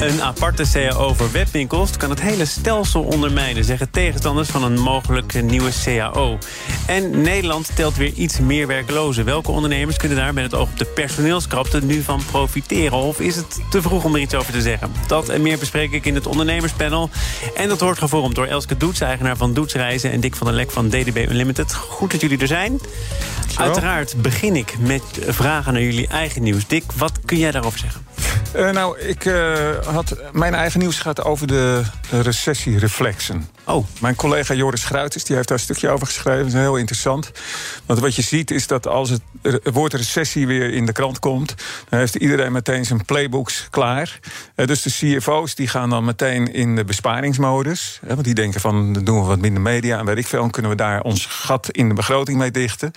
Een aparte CAO voor webwinkels kan het hele stelsel ondermijnen, zeggen tegenstanders van een mogelijke nieuwe CAO. En Nederland telt weer iets meer werklozen. Welke ondernemers kunnen daar met het oog op de personeelskrapte nu van profiteren? Of is het te vroeg om er iets over te zeggen? Dat en meer bespreek ik in het ondernemerspanel. En dat wordt gevormd door Elske Doets, eigenaar van Doets Reizen... en Dick van der Lek van DDB Unlimited. Goed dat jullie er zijn. Uiteraard begin ik met vragen naar jullie eigen nieuws. Dick, wat kun jij daarover zeggen? Uh, nou, ik uh, had... Mijn eigen nieuws gaat over de recessiereflexen. Oh. Mijn collega Joris Gruiters die heeft daar een stukje over geschreven. Dat is heel interessant. Want wat je ziet is dat als het, woord recessie weer in de krant komt... dan heeft iedereen meteen zijn playbooks klaar. Uh, dus de CFO's die gaan dan meteen in de besparingsmodus. want die denken van, dan doen we wat minder media... en weet ik veel, dan kunnen we daar ons gat in de begroting mee dichten.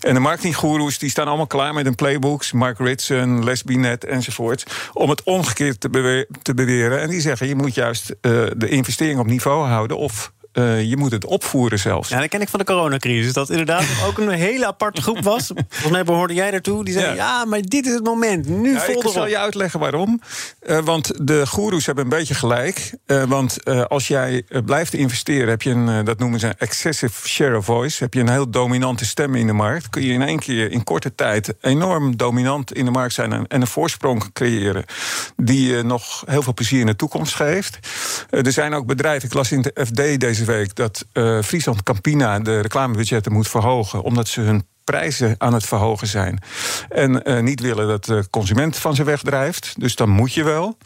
En de marketinggoeroes die staan allemaal klaar met hun playbooks. Mark Ritson, Les Binet enzovoort om het omgekeerd te, bewe te beweren. En die zeggen, je moet juist uh, de investering op niveau houden... of uh, je moet het opvoeren zelfs. Ja, dat ken ik van de coronacrisis. Dat inderdaad ook een hele aparte groep was. Volgens mij behoorde jij daartoe. Die zei, ja. ja, maar dit is het moment. Nu ja, vol Ik zal je uitleggen waarom. Uh, want de goeroes hebben een beetje gelijk. Uh, want als jij blijft investeren... heb je een, dat noemen ze een excessive share of voice... heb je een heel dominante stem in de markt... kun je in één keer in korte tijd enorm dominant in de markt zijn... en, en een voorsprong creëren... die je nog heel veel plezier in de toekomst geeft. er zijn ook bedrijven, ik las in de FD deze week dat uh, Friesland Campina de reclamebudgetten moet verhogen, omdat ze hun prijzen aan het verhogen zijn. En uh, niet willen dat de consument van ze wegdrijft. Dus dan moet je wel.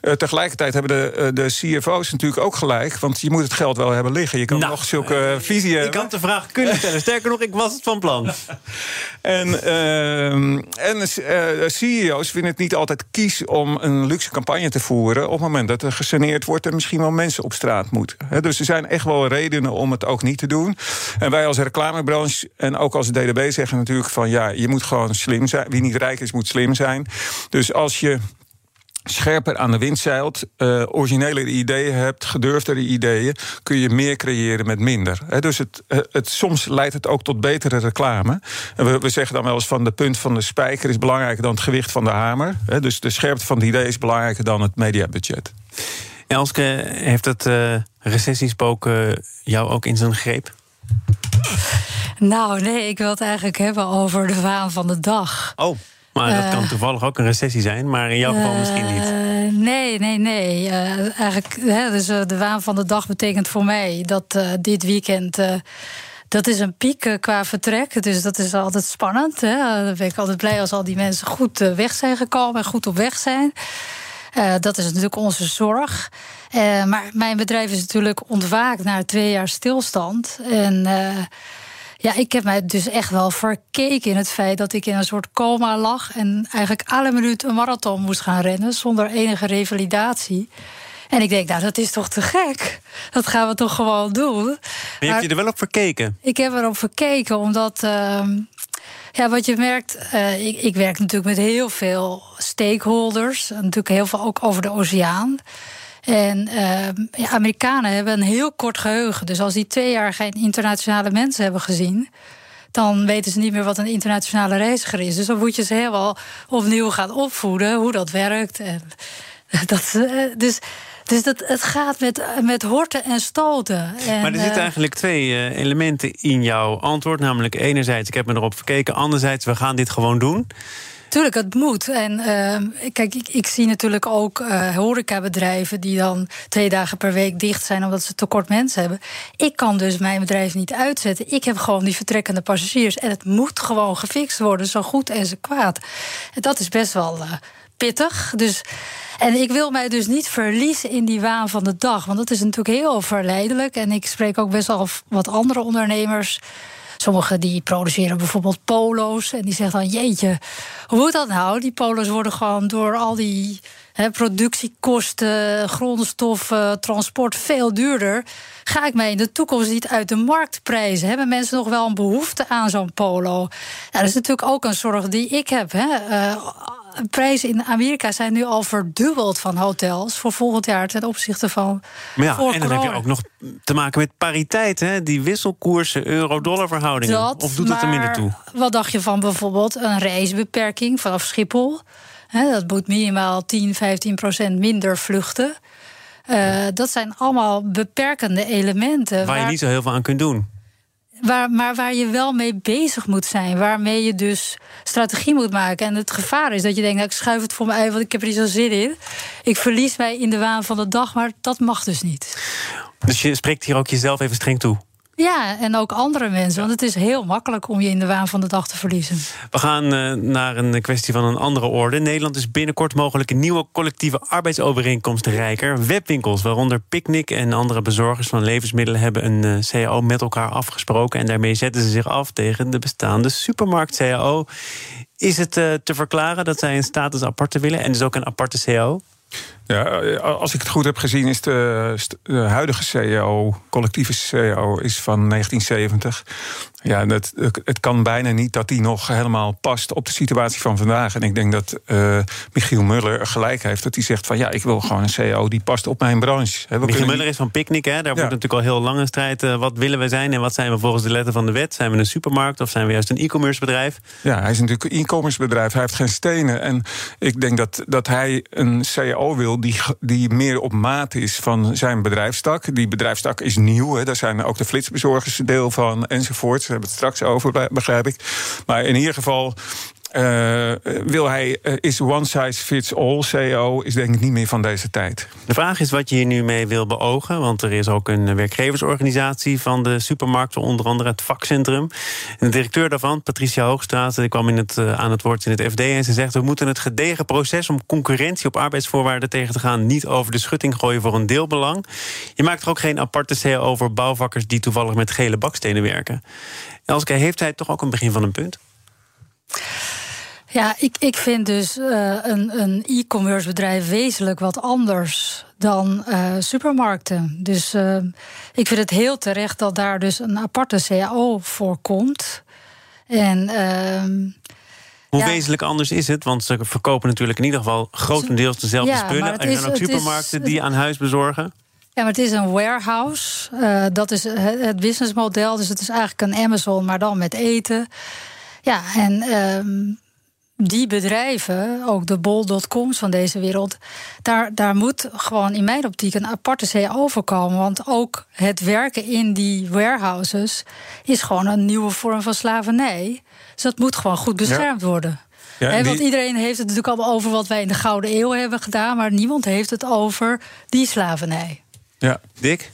Uh, tegelijkertijd hebben de, uh, de CFO's natuurlijk ook gelijk. Want je moet het geld wel hebben liggen. Je kan nou, nog zulke visie ik hebben. Ik had de vraag kunnen stellen. Sterker nog, ik was het van plan. en en CEO's vinden het niet altijd kies om een luxe campagne te voeren... op het moment dat er gesaneerd wordt... en misschien wel mensen op straat moeten. He, dus er zijn echt wel redenen om het ook niet te doen. En wij als reclamebranche en ook als DDB zeggen natuurlijk van... ja, je moet gewoon slim zijn. Wie niet rijk is, moet slim zijn. Dus als je scherper aan de wind zeilt, uh, originelere ideeën hebt, gedurfdere ideeën, kun je meer creëren met minder. Dus het, het, soms leidt het ook tot betere reclame. We, we, zeggen dan wel eens van de punt van de spijker is belangrijker dan het gewicht van de hamer. Dus de scherpte van het idee is belangrijker dan het mediabudget. Elske, heeft het uh, recessiespook jou ook in zijn greep? Nou, nee, ik wil het eigenlijk hebben over de waan van de dag. Oh. Maar dat kan uh, toevallig ook een recessie zijn, maar in jouw geval uh, misschien niet. Nee, nee, nee. Uh, eigenlijk, hè, dus, de waan van de dag betekent voor mij dat dit weekend. dat is een piek qua vertrek. Dus dat is altijd spannend. Hè. Dan ben ik altijd blij als al die mensen goed weg zijn gekomen en goed op weg zijn. dat is natuurlijk onze zorg. maar mijn bedrijf is natuurlijk ontwaakt na twee jaar stilstand. En. Ja, ik heb mij dus echt wel verkeken in het feit dat ik in een soort coma lag. En eigenlijk alle minuut een marathon moest gaan rennen zonder enige revalidatie. En ik denk, nou, dat is toch te gek? Dat gaan we toch gewoon doen? Maar je hebt je er wel op verkeken? Ik heb erop verkeken, omdat. Uh, ja, wat je merkt, uh, ik, ik werk natuurlijk met heel veel stakeholders. Natuurlijk heel veel ook over de oceaan. En ja, Amerikanen hebben een heel kort geheugen. Dus als die twee jaar geen internationale mensen hebben gezien dan weten ze niet meer wat een internationale reiziger is. Dus dan moet je ze helemaal opnieuw gaan opvoeden, hoe dat werkt. En dat, dus dus dat, het gaat met, met horten en stoten. En, maar er zitten eigenlijk twee uh, elementen in jouw antwoord. Namelijk enerzijds, ik heb me erop verkeken. Anderzijds, we gaan dit gewoon doen. Tuurlijk, het moet. En uh, kijk, ik, zie natuurlijk ook uh, horecabedrijven die dan twee dagen per week dicht zijn omdat ze tekort mensen hebben. Ik kan dus mijn bedrijf niet uitzetten. Ik heb gewoon die vertrekkende passagiers. En het moet gewoon gefixt worden, zo goed en zo kwaad. En dat is best wel uh, pittig. Dus. En ik wil mij dus niet verliezen in die waan van de dag. Want dat is natuurlijk heel verleidelijk. En ik spreek ook best wel wat andere ondernemers. Sommigen die produceren bijvoorbeeld polo's. En die zeggen dan: Jeetje, hoe moet dat nou? Die polo's worden gewoon door al die productiekosten, grondstoffen, transport veel duurder. Ga ik mij in de toekomst niet uit de markt prijzen? Hebben mensen nog wel een behoefte aan zo'n polo? Nou, dat is natuurlijk ook een zorg die ik heb. Hè? Uh, prijzen in Amerika zijn nu al verdubbeld van hotels voor volgend jaar ten opzichte van. Maar ja, en dan heb je ook nog te maken met pariteit, hè? Die wisselkoersen, euro-dollar verhoudingen. Dat, of doet het er minder toe? Wat dacht je van bijvoorbeeld een reisbeperking vanaf Schiphol? Dat moet minimaal 10, 15 procent minder vluchten. Eh, dat zijn allemaal beperkende elementen. Waar je niet zo heel veel aan kunt doen. Waar, maar waar je wel mee bezig moet zijn. Waarmee je dus strategie moet maken. En het gevaar is dat je denkt, nou, ik schuif het voor me uit... want ik heb er niet zo zin in. Ik verlies mij in de waan van de dag, maar dat mag dus niet. Dus je spreekt hier ook jezelf even streng toe. Ja, en ook andere mensen. Want het is heel makkelijk om je in de waan van de dag te verliezen. We gaan eh, naar een kwestie van een andere orde. Nederland is binnenkort mogelijk een nieuwe collectieve arbeidsovereenkomst rijker. Webwinkels, waaronder Picnic en andere bezorgers van levensmiddelen, hebben een eh, CAO met elkaar afgesproken. En daarmee zetten ze zich af tegen de bestaande supermarkt-CAO. Is het eh, te verklaren dat zij een status aparte willen en dus ook een aparte CAO? Ja, als ik het goed heb gezien, is de, huidige CEO, collectieve CEO, is van 1970. Ja, dat, het kan bijna niet dat die nog helemaal past op de situatie van vandaag. En ik denk dat eh, Michiel Muller gelijk heeft dat hij zegt van ja, ik wil gewoon een CEO die past op mijn branche. Hè, we Michiel Muller is van Picnic, hè? daar wordt natuurlijk al heel lang een strijd. eh, wat willen wij zijn en wat zijn we volgens de letter van de wet? Zijn we een supermarkt of zijn we juist een e-commerce bedrijf? Ja, hij is natuurlijk een e-commerce bedrijf. Hij heeft geen stenen. En ik denk dat, dat hij een CEO wil die, die meer op maat is van zijn bedrijfstak. Die bedrijfstak is nieuw. Hè. Daar zijn ook de flitsbezorgers deel van enzovoort. Daar hebben het straks over, begrijp ik. Maar in ieder geval. Eh, wil hij, eh, is one size fits all CEO, is denk ik niet meer van deze tijd. De vraag is wat je hier nu mee wil beogen. Want er is ook een werkgeversorganisatie van de supermarkten, onder andere het vakcentrum. En de directeur daarvan, Patricia Hoogstraat, die kwam eh, aan het woord in het FD. En ze zegt: We moeten het gedegen proces om concurrentie op arbeidsvoorwaarden tegen te gaan niet over de schutting gooien voor een deelbelang. Je maakt er ook geen aparte CAO voor bouwvakkers die toevallig met gele bakstenen werken. Elske, heeft hij toch ook een begin van een punt? Ja, ik, ik vind dus eh, een, een e-commerce bedrijf wezenlijk wat anders dan eh, supermarkten. Dus eh, ik vind het heel terecht dat daar dus een aparte CAO voor komt. En ehm, Hoe Ja. wezenlijk anders is het? Want ze verkopen natuurlijk in ieder geval grotendeels dezelfde Ja, spullen. Er is- zijn ook is- supermarkten die aan huis bezorgen. Ja, maar het is een warehouse. Eh, dat is het het businessmodel. Dus het is eigenlijk een Amazon, maar dan met eten. Ja, en ehm, die bedrijven, ook de bol.coms van deze wereld... Daar, daar moet gewoon in mijn optiek een aparte CAO voor komen. Want ook het werken in die warehouses... is gewoon een nieuwe vorm van slavernij. Dus dat moet gewoon goed beschermd worden. Ja, want die- iedereen heeft het natuurlijk allemaal over wat wij in de Gouden Eeuw hebben gedaan... maar niemand heeft het over die slavernij. Ja. Dick?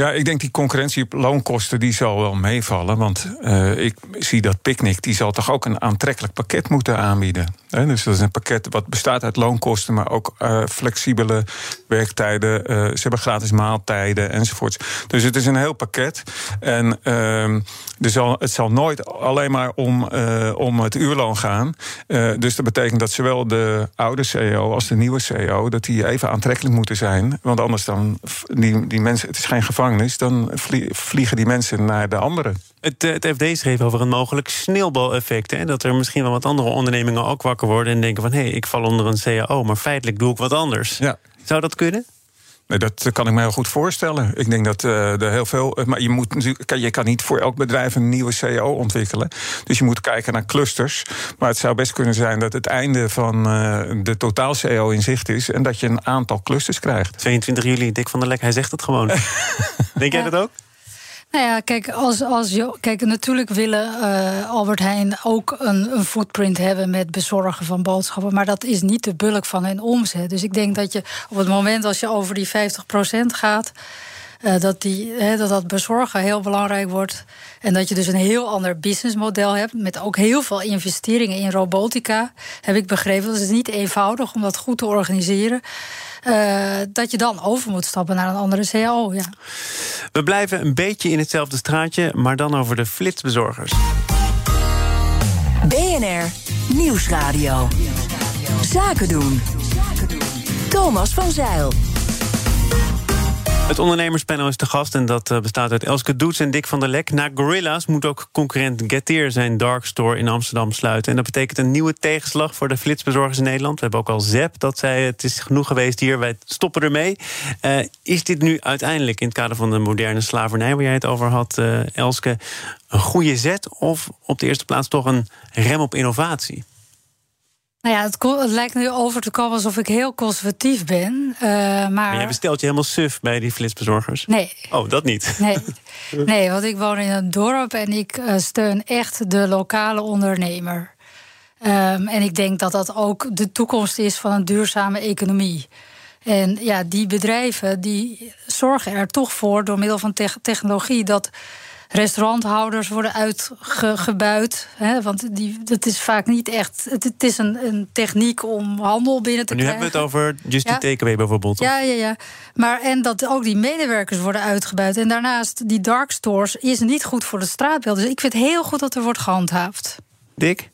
Ja, ik denk die concurrentie op loonkosten die zal wel meevallen. Want eh, ik zie dat Picnic die zal toch ook een aantrekkelijk pakket moeten aanbieden. Dus dat is een pakket wat bestaat uit loonkosten, maar ook eh, flexibele werktijden. eh, ze hebben gratis maaltijden enzovoorts. Dus het is een heel pakket. En ehm, er zal, het zal nooit alleen maar om, om het uurloon gaan. Dus dat betekent dat zowel de oude CEO als de nieuwe CEO... dat die even aantrekkelijk moeten zijn. Want anders dan, die, die mensen, het is geen gevangenis... dan vlie- vliegen die mensen naar de andere. Het, eh, het FD schreef over een mogelijk sneeuwbaleffect. Hè? Dat er misschien wel wat andere ondernemingen ook wakker worden en denken van hé, hey, ik val onder een CAO, maar feitelijk doe ik wat anders. Ja. Zou dat kunnen? Nee, dat kan ik me heel goed voorstellen. Ik denk dat eh, er heel veel. Maar je, moet natuurlijk, kan- je kan niet voor elk bedrijf een nieuwe CEO ontwikkelen. Dus je moet kijken naar clusters. Maar het zou best kunnen zijn dat het einde van eh, de totaal CEO in zicht is. En dat je een aantal clusters krijgt. 22 juli, Dick van der Lek, hij zegt het gewoon. Denk jij Ja. dat ook? Nou ja, kijk, als, als je, kijk natuurlijk willen eh, Albert Heijn ook een, een footprint hebben met bezorgen van boodschappen. Maar dat is niet de bulk van hun omzet. Dus ik denk dat je op het moment als je over die 50% gaat. Eh, dat, die, hè, dat dat bezorgen heel belangrijk wordt. En dat je dus een heel ander businessmodel hebt. Met ook heel veel investeringen in robotica. Heb ik begrepen. Dat is niet eenvoudig om dat goed te organiseren. Eh, dat je dan over moet stappen naar een andere CAO. Ja. We blijven een beetje in hetzelfde straatje, maar dan over de flitsbezorgers. BNR Nieuwsradio. Zaken doen. Thomas van Zeil. Het ondernemerspanel is te gast en dat eh, bestaat uit Elske Doets en Dick van der Lek. Na Gorilla's moet ook concurrent Getir zijn dark store in Amsterdam sluiten. En dat betekent een nieuwe tegenslag voor de flitsbezorgers in Nederland. We hebben ook al ZEP dat zei het is genoeg geweest hier, wij stoppen ermee. Uh, is dit nu uiteindelijk in het kader van de moderne slavernij waar jij het over had, uh, Elske, een goede zet of op de eerste plaats toch een rem op innovatie? Nou ja, het, het, lijkt nu over te komen alsof ik heel conservatief ben. Uh, maar... maar jij bestelt je helemaal suf bij die flitsbezorgers? Nee. Oh, dat niet? Nee, nee want ik woon in een dorp en ik uh, steun echt de lokale ondernemer. Um, en ik denk dat dat ook de toekomst is van een duurzame economie. En ja, die bedrijven die zorgen er toch voor door middel van te technologie dat restauranthouders worden uitgebuit. Hè, want die, dat is vaak niet echt. Het, het is een, een, techniek om handel binnen te maar nu krijgen. hebben we het over Just ja. Takeaway bijvoorbeeld. Ja, ja, ja. Maar en dat ook die medewerkers worden uitgebuit. En daarnaast, die dark stores is niet goed voor het straatbeeld. Dus ik vind het heel goed dat er wordt gehandhaafd. Dick?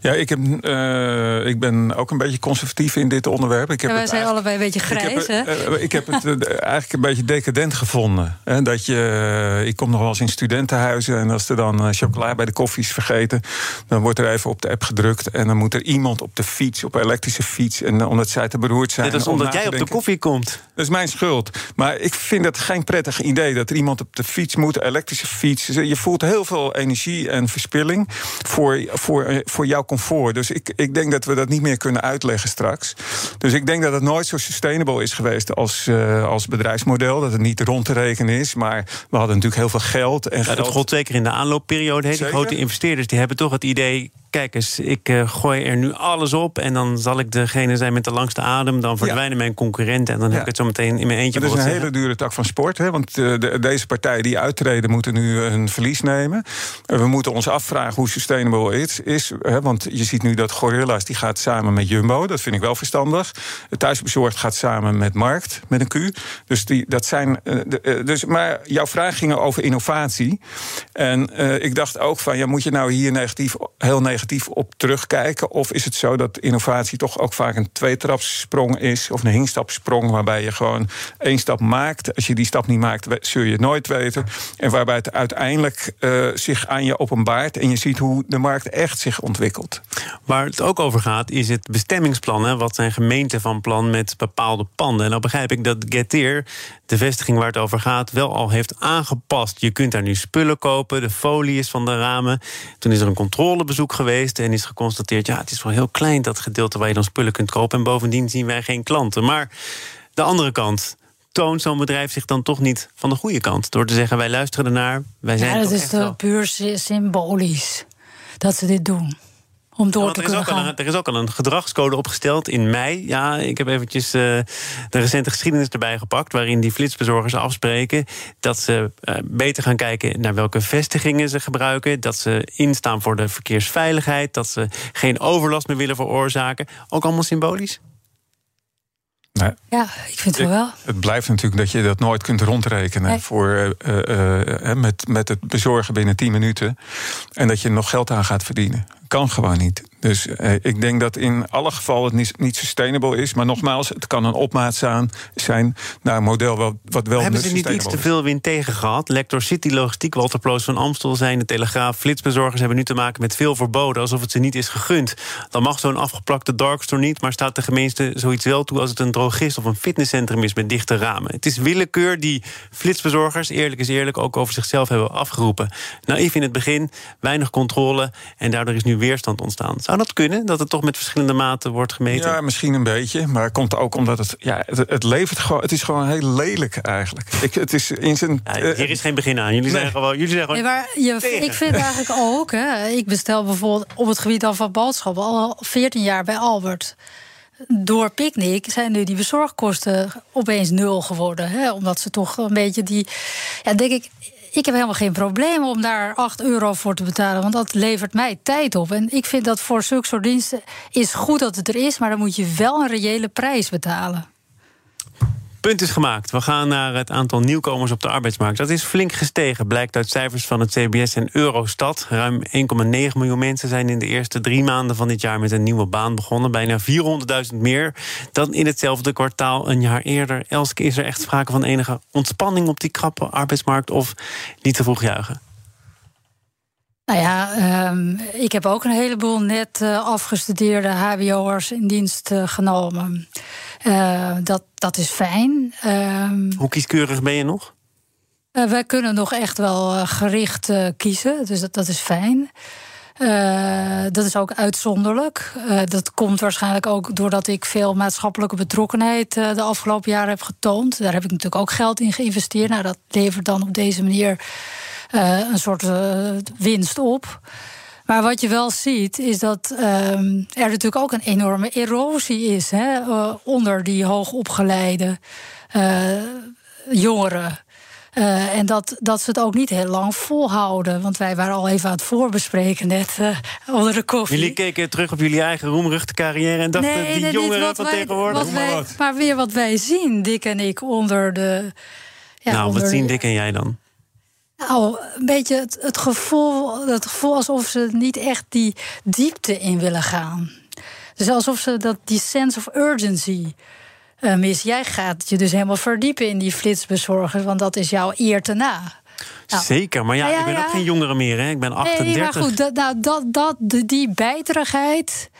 Ja, ik, heb, uh, ik ben ook een beetje conservatief in dit onderwerp. Ik heb ja, wij zijn allebei een beetje grijs, ik heb, uh, ik heb het uh, eigenlijk een beetje decadent gevonden. Hè? Dat je, ik kom nog wel eens in studentenhuizen... en als er dan chocola bij de koffie is vergeten... dan wordt er even op de app gedrukt... en dan moet er iemand op de fiets, op elektrische fiets... en omdat zij te beroerd zijn... Dit is omdat jij op de koffie komt. Dat is mijn schuld. Maar ik vind het geen prettig idee... dat er iemand op de fiets moet, elektrische fiets. Je voelt heel veel energie en verspilling... voor, voor, voor jouw comfort. Dus ik, ik denk dat we dat niet meer kunnen uitleggen straks. Dus ik denk dat het nooit zo sustainable is geweest als, uh, als bedrijfsmodel. Dat het niet rond te rekenen is. Maar we hadden natuurlijk heel veel geld. En ja, geld... Dat gold zeker in de aanloopperiode. Hele grote investeerders die hebben toch het idee kijk eens, ik uh, gooi er nu alles op... en dan zal ik degene zijn met de langste adem. Dan verdwijnen ja. mijn concurrenten en dan heb ik het zo meteen in mijn eentje. Dat is een hele dure tak van sport. Hè? Want uh, de, deze partijen die uittreden moeten nu een verlies nemen. We moeten ons afvragen hoe sustainable het is. Hè? Want je ziet nu dat Gorilla's die gaat samen met Jumbo. Dat vind ik wel verstandig. Thuisbezorgd gaat samen met Markt, met een Q. Dus die, dat zijn... De, dus, maar jouw vraag ging over innovatie. En ik dacht ook van, ja, moet je nou hier negatief, heel negatief op terugkijken? Of is het zo dat innovatie toch ook vaak een tweetrapssprong is... of een hingstapsprong waarbij je gewoon één stap maakt. Als je die stap niet maakt, zul je het nooit weten. En waarbij het uiteindelijk uh, zich aan je openbaart... en je ziet hoe de markt echt zich ontwikkelt. Waar het ook over gaat, is het bestemmingsplan. Hè? Wat zijn gemeenten van plan met bepaalde panden? En dan begrijp ik dat Getir, de vestiging waar het over gaat... wel al heeft aangepast. Je kunt daar nu spullen kopen, de folie is van de ramen. Toen is er een controlebezoek geweest en is geconstateerd... ja, het is wel heel klein, dat gedeelte waar je dan spullen kunt kopen... en bovendien zien wij geen klanten. Maar de andere kant, toont zo'n bedrijf zich dan toch niet van de goede kant... door te zeggen, wij luisteren ernaar, wij zijn Ja, dat is toch puur symbolisch dat ze dit doen. Om door te want er, is kunnen ook al gaan. een, er is ook al een gedragscode opgesteld in mei. Ja, ik heb eventjes eh, de recente geschiedenis erbij gepakt... waarin die flitsbezorgers afspreken dat ze eh, beter gaan kijken... naar welke vestigingen ze gebruiken. Dat ze instaan voor de verkeersveiligheid. Dat ze geen overlast meer willen veroorzaken. Ook allemaal symbolisch? Nee. Ja, ik vind het wel. Het blijft natuurlijk dat je dat nooit kunt rondrekenen Nee. voor, uh, uh, met, met het bezorgen binnen 10 minuten. En dat je er nog geld aan gaat verdienen. Kan gewoon niet. Dus uh, ik denk dat in alle gevallen het niet, niet sustainable is. Maar nogmaals, het kan een opmaat zijn, zijn naar een model wat, wat wel Hebben ze niet iets te is. veel wind tegen gehad? Lector City Logistiek, Walter Ploos van Amstel zijn de Telegraaf. Flitsbezorgers hebben nu te maken met veel verboden, alsof het ze niet is gegund. Dan mag zo'n afgeplakte darkstore niet, maar staat de gemeente zoiets wel toe als het een drogist of een fitnesscentrum is met dichte ramen. Het is willekeur die flitsbezorgers, eerlijk is eerlijk, ook over zichzelf hebben afgeroepen. Naïef in het begin, weinig controle en daardoor is nu weerstand ontstaan. Zou dat kunnen, dat het toch met verschillende maten wordt gemeten? Ja, misschien een beetje. Maar het komt ook omdat het. Ja, het, het levert gewoon. Het is gewoon heel lelijk eigenlijk. Ik, het is in zijn. Ja, eh, hier is geen begin aan. Jullie zijn gewoon. Jullie zijn gewoon Nee, maar je, ik vind eigenlijk ook, hè, ik bestel bijvoorbeeld op het gebied dan van boodschappen al 14 jaar bij Albert. Door Picnic zijn nu die bezorgkosten opeens nul geworden. Hè, omdat ze toch een beetje die. Ja, denk ik. Ik heb helemaal geen probleem om daar 8 euro voor te betalen. Want dat levert mij tijd op. En ik vind dat voor zulke soort diensten is goed dat het er is. Maar dan moet je wel een reële prijs betalen. Punt is gemaakt. We gaan naar het aantal nieuwkomers op de arbeidsmarkt. Dat is flink gestegen, blijkt uit cijfers van het CBS en Eurostat. Ruim 1,9 miljoen mensen zijn in de eerste drie maanden van dit jaar met een nieuwe baan begonnen. Bijna 400.000 meer dan in hetzelfde kwartaal een jaar eerder. Elske, is er echt sprake van enige ontspanning op die krappe arbeidsmarkt of niet te vroeg juichen? Nou ja, ehm, ik heb ook een heleboel net uh, afgestudeerde HBO'ers in dienst uh, genomen. Uh, dat, dat is fijn. Ehm, Hoe kieskeurig ben je nog? wij kunnen nog echt wel gericht kiezen, dus dat, dat is fijn. dat is ook uitzonderlijk. dat komt waarschijnlijk ook doordat ik veel maatschappelijke betrokkenheid de afgelopen jaren heb getoond. Daar heb ik natuurlijk ook geld in geïnvesteerd. Nou, dat levert dan op deze manier een soort uh, winst op. Maar wat je wel ziet, is dat uh, er natuurlijk ook een enorme erosie is hè, uh, onder die hoogopgeleide jongeren. Uh, en dat, dat ze het ook niet heel lang volhouden. Want wij waren al even aan het voorbespreken net uh, onder de koffie. Jullie keken terug op jullie eigen roemruchte carrière... en dachten, nee, die nee, jongeren van wij, tegenwoordig... Wat wij, maar weer wat wij zien, Dick en ik, onder de... Ja, nou, onder wat zien Dick en jij dan? Nou, een beetje het, het, gevoel, het gevoel alsof ze niet echt die diepte in willen gaan. Dus alsof ze dat, die sense of urgency uh, mis. Jij gaat je dus helemaal verdiepen in die flitsbezorgers, want dat is jouw eer te na. Nou, Zeker, maar ja, ja, ik ben ook geen jongere meer, hè? ik ben 38. Nee, maar goed, dat, nou, dat, dat, die bijterigheid,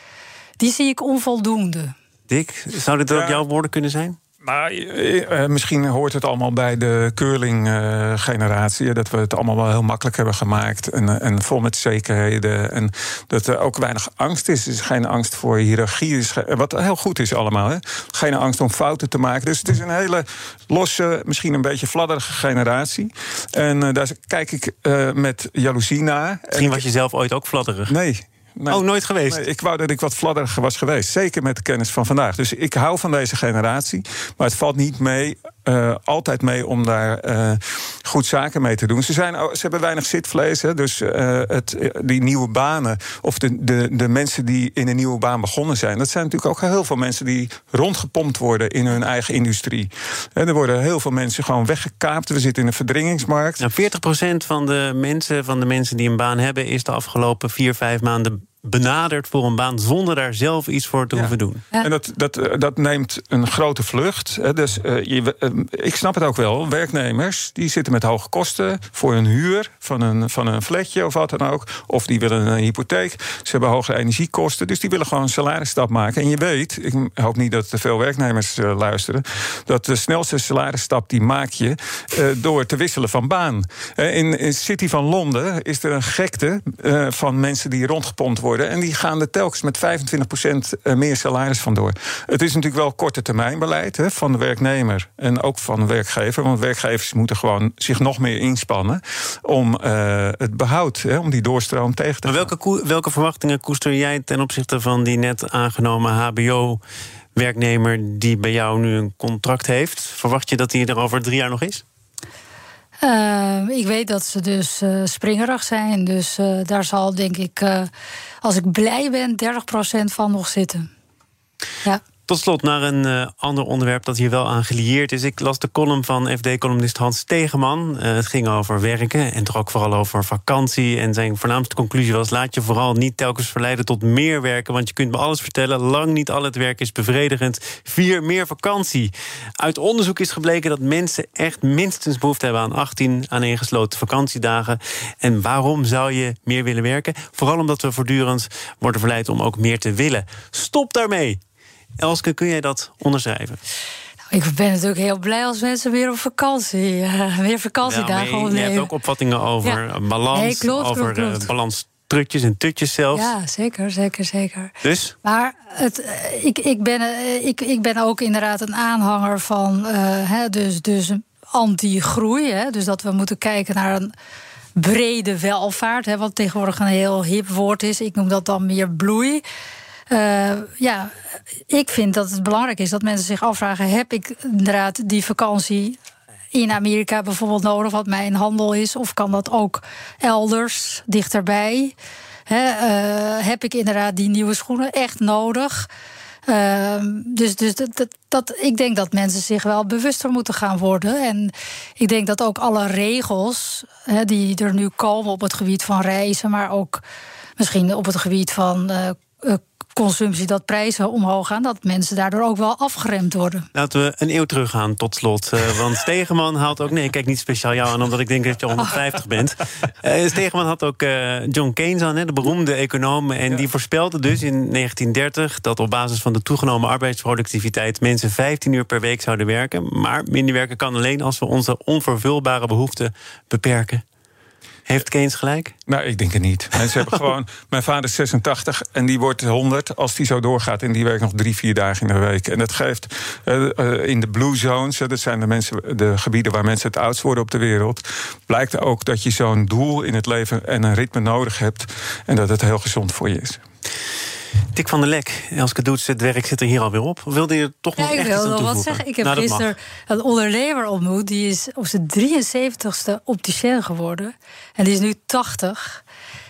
die zie ik onvoldoende. Dick, zou dit ook jouw woorden kunnen zijn? Maar eh, eh, misschien hoort het allemaal bij de curling-generatie. dat we het allemaal wel heel makkelijk hebben gemaakt. En, en vol met zekerheden. En dat er ook weinig angst is. Er is geen angst voor hiërarchie. Wat heel goed is allemaal. Hè? Geen angst om fouten te maken. Dus het is een hele losse, misschien een beetje fladderige generatie. En uh, daar kijk ik met jaloezie naar. Misschien was je zelf ooit ook fladderig. Nee, oh, nooit geweest? Nee, ik wou dat ik wat fladderiger was geweest. Zeker met de kennis van vandaag. Dus ik hou van deze generatie. Maar het valt niet mee, uh, altijd mee om daar uh, goed zaken mee te doen. Ze, zijn, ze hebben weinig zitvlees. Hè, dus uh, het, die nieuwe banen, of de, de, de mensen die in een nieuwe baan begonnen zijn... dat zijn natuurlijk ook heel veel mensen die rondgepompt worden in hun eigen industrie. En er worden heel veel mensen gewoon weggekaapt. We zitten in een verdringingsmarkt. Nou, 40% van de mensen, van de mensen die een baan hebben... is de afgelopen vier, vijf maanden benaderd voor een baan zonder daar zelf iets voor te hoeven doen. En dat, dat, eh, dat neemt een grote vlucht. Hè. Dus, uh, je, uh, ik snap het ook wel. Werknemers die zitten met hoge kosten voor hun huur van een, van een flatje of wat dan ook. Of die willen een hypotheek. Ze hebben hoge energiekosten. Dus die willen gewoon een salarisstap maken. En je weet, ik hoop niet dat er veel werknemers uh, luisteren, dat de snelste salarisstap die maak je door te wisselen van baan. in, in City van Londen is er een gekte van mensen die rondgepompt worden en die gaan er telkens met 25% eh, meer salaris vandoor. Het is natuurlijk wel korte termijn beleid hè, van de werknemer en ook van de werkgever. Want werkgevers moeten gewoon zich nog meer inspannen om uh, het behoud, hè, om die doorstroom tegen te maar welke, welke verwachtingen koester jij ten opzichte van die net aangenomen HBO? werknemer die bij jou nu een contract heeft. Verwacht je dat hij er over drie jaar nog is? Uh, ik weet dat ze dus uh, springerig zijn. Dus uh, daar zal denk ik, als ik blij ben, 30% van nog zitten. Ja. Tot slot naar een uh, ander onderwerp dat hier wel aan gelieerd is. Ik las de column van FD-columnist Hans Tegeman. Uh, het ging over werken en toch ook vooral over vakantie. En zijn voornaamste conclusie was: laat je vooral niet telkens verleiden tot meer werken. Want je kunt me alles vertellen. Lang niet al het werk is bevredigend. Vier meer vakantie. Uit onderzoek is gebleken dat mensen echt minstens behoefte hebben aan 18 aaneengesloten vakantiedagen. En waarom zou je meer willen werken? Vooral omdat we voortdurend worden verleid om ook meer te willen. Stop daarmee. Elske, kun jij dat onderschrijven? Nou, ik ben natuurlijk heel blij als mensen weer op vakantie, uh, weer vakantiedagen ja, Je hebt ook opvattingen over balans, nee, klopt, over klopt, uh, balans trutjes en tutjes zelfs. Ja, zeker, zeker, zeker. Dus? Maar het, eh, ik, ik, ben, ik, ik ben ook inderdaad een aanhanger van uh, hè, dus, dus anti-groei. Dus dat we moeten kijken naar een brede welvaart. Hè, wat tegenwoordig een heel hip woord is. Ik noem dat dan meer bloei. Uh, ja, ik vind dat het belangrijk is dat mensen zich afvragen: heb ik inderdaad die vakantie in Amerika bijvoorbeeld nodig, wat mijn handel is, of kan dat ook elders, dichterbij? He, uh, heb ik inderdaad die nieuwe schoenen echt nodig? Ehm, dus dus dat, dat, ik denk dat mensen zich wel bewuster moeten gaan worden. En ik denk dat ook alle regels die er nu komen op het gebied van reizen, maar ook misschien op het gebied van uh, consumptie, dat prijzen omhoog gaan, dat mensen daardoor ook wel afgeremd worden. Laten we een eeuw teruggaan tot slot. Uh, want Stegeman haalt ook. Nee, ik kijk niet speciaal jou aan, omdat ik denk dat je 150 bent. Uh, Stegeman had ook uh, John Keynes aan, hè, de beroemde econoom. En die voorspelde dus in 1930 dat op basis van de toegenomen arbeidsproductiviteit mensen 15 uur per week zouden werken. Maar minder werken kan alleen als we onze onvervulbare behoeften beperken. Heeft Keynes gelijk? Nou, ik denk het niet. Mensen hebben gewoon. Mijn vader is 86 en die wordt 100 als die zo doorgaat. En die werkt nog drie, vier dagen in de week. En dat geeft uh, in de blue zones, dat zijn de, mensen, de gebieden waar mensen het oudst worden op de wereld. Blijkt ook dat je zo'n doel in het leven en een ritme nodig hebt. En dat het heel gezond voor je is. Dick van der Lek, Elske Doets, het werk zit er hier alweer op. Wilde je toch nog ja, echt iets wat zeggen. Ik heb nou, gisteren een ondernemer ontmoet. Die is op zijn 73ste opticien geworden. En die is nu 80.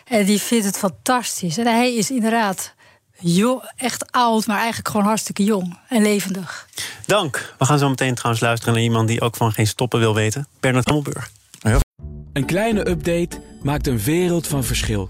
En die vindt het fantastisch. En hij is inderdaad echt oud, maar eigenlijk gewoon hartstikke jong en levendig. Dank. We gaan zo meteen trouwens luisteren naar iemand die ook van geen stoppen wil weten. Bernard Hammelburg. Een kleine update maakt een wereld van verschil.